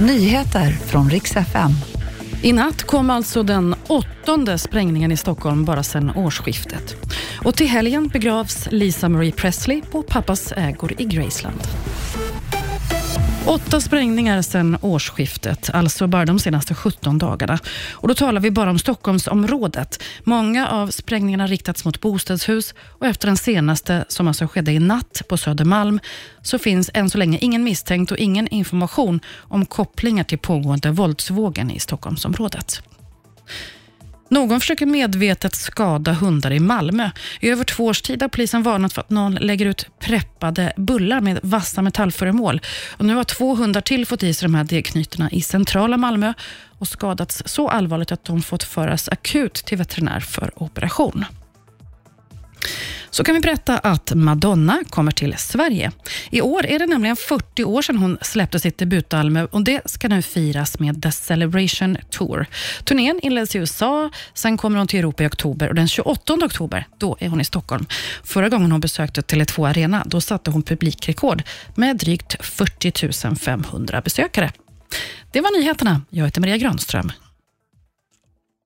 Nyheter från riks FM. I natt kom alltså den åttonde sprängningen i Stockholm bara sedan årsskiftet. Och till helgen begravs Lisa Marie Presley på pappas ägor i Graceland. Åtta sprängningar sedan årsskiftet, alltså bara de senaste 17 dagarna. Och Då talar vi bara om Stockholmsområdet. Många av sprängningarna har riktats mot bostadshus och efter den senaste, som alltså skedde i natt på Södermalm, så finns än så länge ingen misstänkt och ingen information om kopplingar till pågående våldsvågen i Stockholmsområdet. Någon försöker medvetet skada hundar i Malmö. I över två års tid har polisen varnat för att någon lägger ut preppade bullar med vassa metallföremål. Och nu har två hundar till fått i sig de här degknytena i centrala Malmö och skadats så allvarligt att de fått föras akut till veterinär för operation så kan vi berätta att Madonna kommer till Sverige. I år är det nämligen 40 år sedan hon släppte sitt debutalbum och det ska nu firas med The Celebration Tour. Turnén inleds i USA, sen kommer hon till Europa i oktober och den 28 oktober då är hon i Stockholm. Förra gången hon besökte Tele2 Arena då satte hon publikrekord med drygt 40 500 besökare. Det var nyheterna. Jag heter Maria Granström.